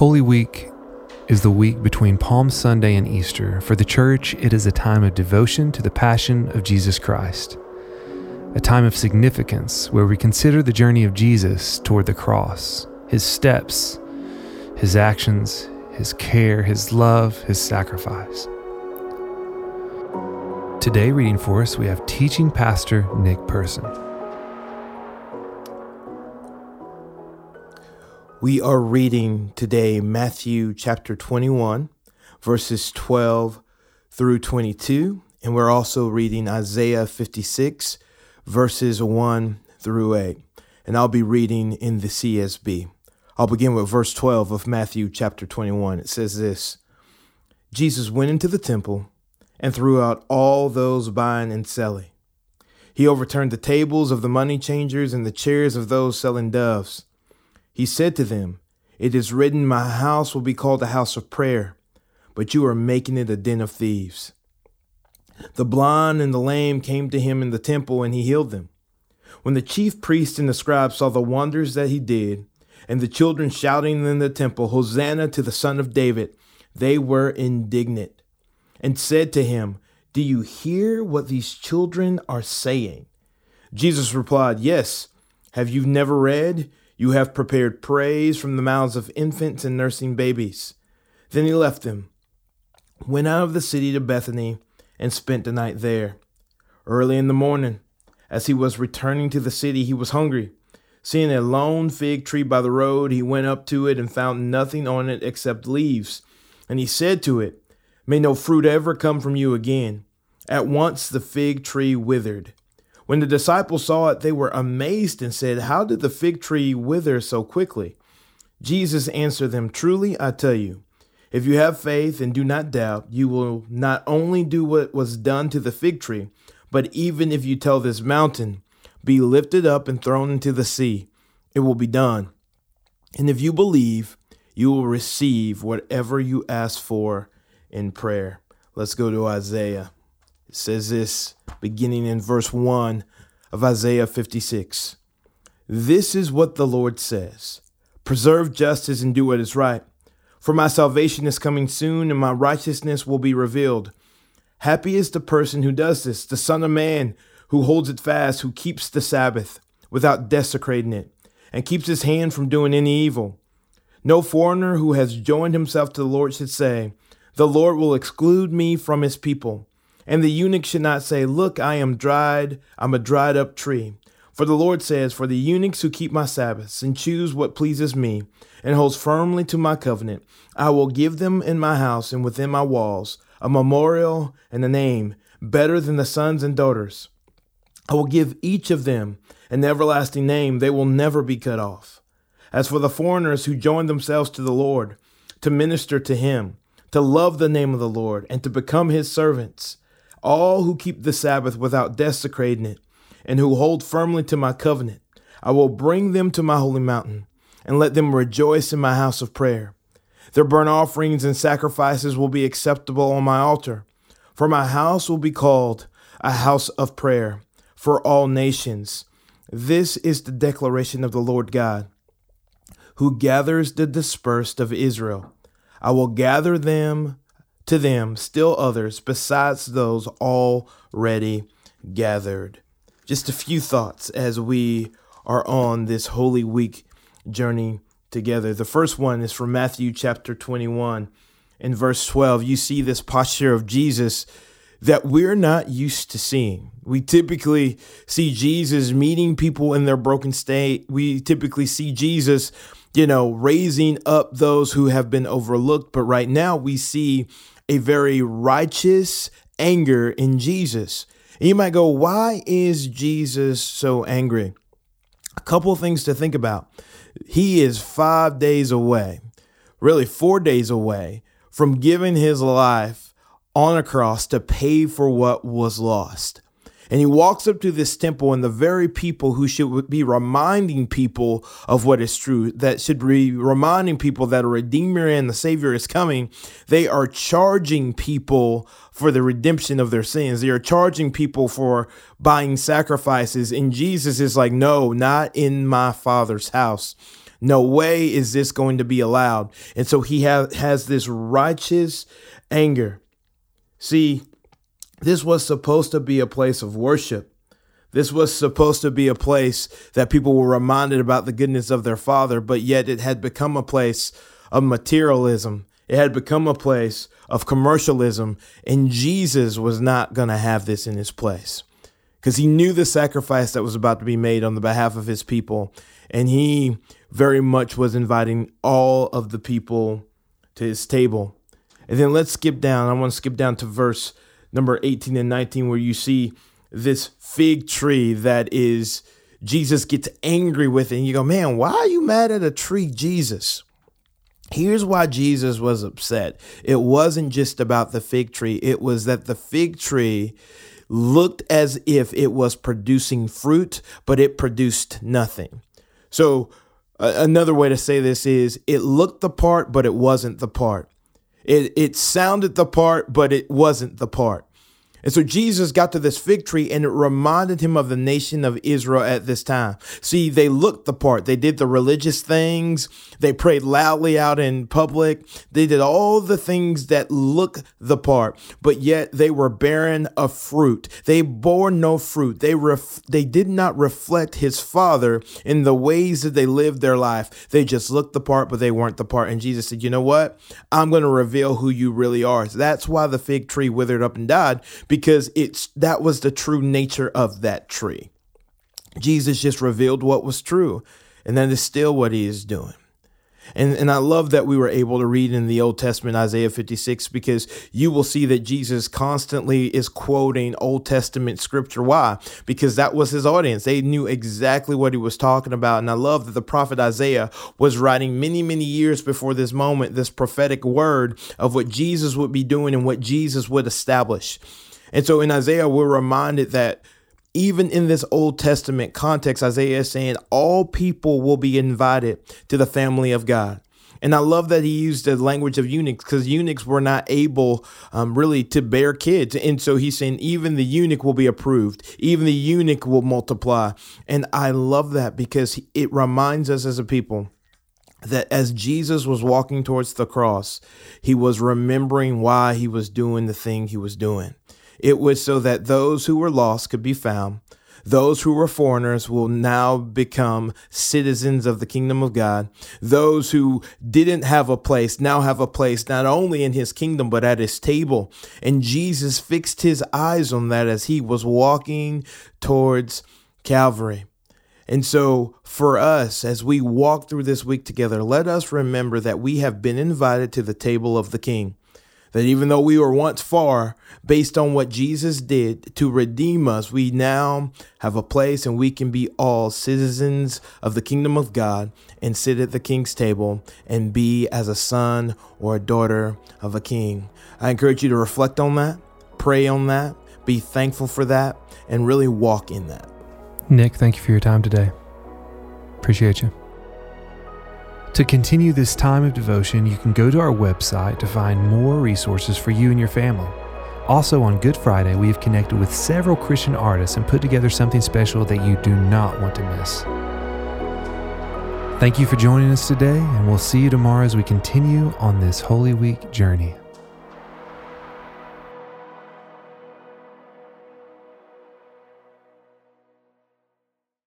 Holy Week is the week between Palm Sunday and Easter. For the church, it is a time of devotion to the passion of Jesus Christ, a time of significance where we consider the journey of Jesus toward the cross, his steps, his actions, his care, his love, his sacrifice. Today, reading for us, we have teaching pastor Nick Person. We are reading today Matthew chapter 21, verses 12 through 22, and we're also reading Isaiah 56, verses 1 through 8. And I'll be reading in the CSB. I'll begin with verse 12 of Matthew chapter 21. It says this Jesus went into the temple and threw out all those buying and selling. He overturned the tables of the money changers and the chairs of those selling doves. He said to them, It is written, My house will be called a house of prayer, but you are making it a den of thieves. The blind and the lame came to him in the temple, and he healed them. When the chief priests and the scribes saw the wonders that he did, and the children shouting in the temple, Hosanna to the Son of David, they were indignant, and said to him, Do you hear what these children are saying? Jesus replied, Yes. Have you never read? You have prepared praise from the mouths of infants and nursing babies. Then he left them, went out of the city to Bethany, and spent the night there. Early in the morning, as he was returning to the city, he was hungry. Seeing a lone fig tree by the road, he went up to it and found nothing on it except leaves. And he said to it, May no fruit ever come from you again. At once the fig tree withered. When the disciples saw it, they were amazed and said, How did the fig tree wither so quickly? Jesus answered them, Truly I tell you, if you have faith and do not doubt, you will not only do what was done to the fig tree, but even if you tell this mountain, Be lifted up and thrown into the sea, it will be done. And if you believe, you will receive whatever you ask for in prayer. Let's go to Isaiah. Says this beginning in verse 1 of Isaiah 56. This is what the Lord says Preserve justice and do what is right. For my salvation is coming soon, and my righteousness will be revealed. Happy is the person who does this, the Son of Man who holds it fast, who keeps the Sabbath without desecrating it, and keeps his hand from doing any evil. No foreigner who has joined himself to the Lord should say, The Lord will exclude me from his people. And the eunuch should not say, Look, I am dried, I'm a dried up tree. For the Lord says, For the eunuchs who keep my Sabbaths and choose what pleases me, and holds firmly to my covenant, I will give them in my house and within my walls a memorial and a name better than the sons and daughters. I will give each of them an everlasting name, they will never be cut off. As for the foreigners who join themselves to the Lord, to minister to him, to love the name of the Lord, and to become his servants, all who keep the Sabbath without desecrating it, and who hold firmly to my covenant. I will bring them to my holy mountain, and let them rejoice in my house of prayer. Their burnt offerings and sacrifices will be acceptable on my altar, for my house will be called a house of prayer for all nations. This is the declaration of the Lord God, who gathers the dispersed of Israel. I will gather them to them still others besides those already gathered. Just a few thoughts as we are on this Holy Week journey together. The first one is from Matthew chapter 21 in verse 12. You see this posture of Jesus that we're not used to seeing. We typically see Jesus meeting people in their broken state. We typically see Jesus, you know, raising up those who have been overlooked. But right now we see a very righteous anger in Jesus. And you might go, why is Jesus so angry? A couple things to think about. He is five days away, really four days away from giving his life on a cross to pay for what was lost. And he walks up to this temple, and the very people who should be reminding people of what is true, that should be reminding people that a Redeemer and the Savior is coming, they are charging people for the redemption of their sins. They are charging people for buying sacrifices. And Jesus is like, no, not in my Father's house. No way is this going to be allowed. And so he ha- has this righteous anger. See, this was supposed to be a place of worship. This was supposed to be a place that people were reminded about the goodness of their father, but yet it had become a place of materialism. It had become a place of commercialism, and Jesus was not going to have this in his place because he knew the sacrifice that was about to be made on the behalf of his people, and he very much was inviting all of the people to his table. And then let's skip down. I want to skip down to verse number 18 and 19, where you see this fig tree that is Jesus gets angry with it. And you go, man, why are you mad at a tree, Jesus? Here's why Jesus was upset. It wasn't just about the fig tree, it was that the fig tree looked as if it was producing fruit, but it produced nothing. So, another way to say this is it looked the part, but it wasn't the part. It, it sounded the part, but it wasn't the part. And so Jesus got to this fig tree and it reminded him of the nation of Israel at this time. See, they looked the part. They did the religious things. They prayed loudly out in public. They did all the things that look the part, but yet they were barren of fruit. They bore no fruit. They ref- they did not reflect his father in the ways that they lived their life. They just looked the part, but they weren't the part. And Jesus said, "You know what? I'm going to reveal who you really are." So that's why the fig tree withered up and died because it's that was the true nature of that tree. Jesus just revealed what was true, and that is still what he is doing. And, and I love that we were able to read in the Old Testament, Isaiah 56, because you will see that Jesus constantly is quoting Old Testament scripture. Why? Because that was his audience. They knew exactly what he was talking about. And I love that the prophet Isaiah was writing many, many years before this moment, this prophetic word of what Jesus would be doing and what Jesus would establish. And so in Isaiah, we're reminded that even in this Old Testament context, Isaiah is saying all people will be invited to the family of God. And I love that he used the language of eunuchs because eunuchs were not able um, really to bear kids. And so he's saying even the eunuch will be approved, even the eunuch will multiply. And I love that because it reminds us as a people that as Jesus was walking towards the cross, he was remembering why he was doing the thing he was doing. It was so that those who were lost could be found. Those who were foreigners will now become citizens of the kingdom of God. Those who didn't have a place now have a place not only in his kingdom, but at his table. And Jesus fixed his eyes on that as he was walking towards Calvary. And so, for us, as we walk through this week together, let us remember that we have been invited to the table of the King that even though we were once far, based on what Jesus did to redeem us, we now have a place and we can be all citizens of the kingdom of God and sit at the king's table and be as a son or a daughter of a king. I encourage you to reflect on that, pray on that, be thankful for that, and really walk in that. Nick, thank you for your time today. Appreciate you. To continue this time of devotion, you can go to our website to find more resources for you and your family. Also, on Good Friday, we have connected with several Christian artists and put together something special that you do not want to miss. Thank you for joining us today, and we'll see you tomorrow as we continue on this Holy Week journey.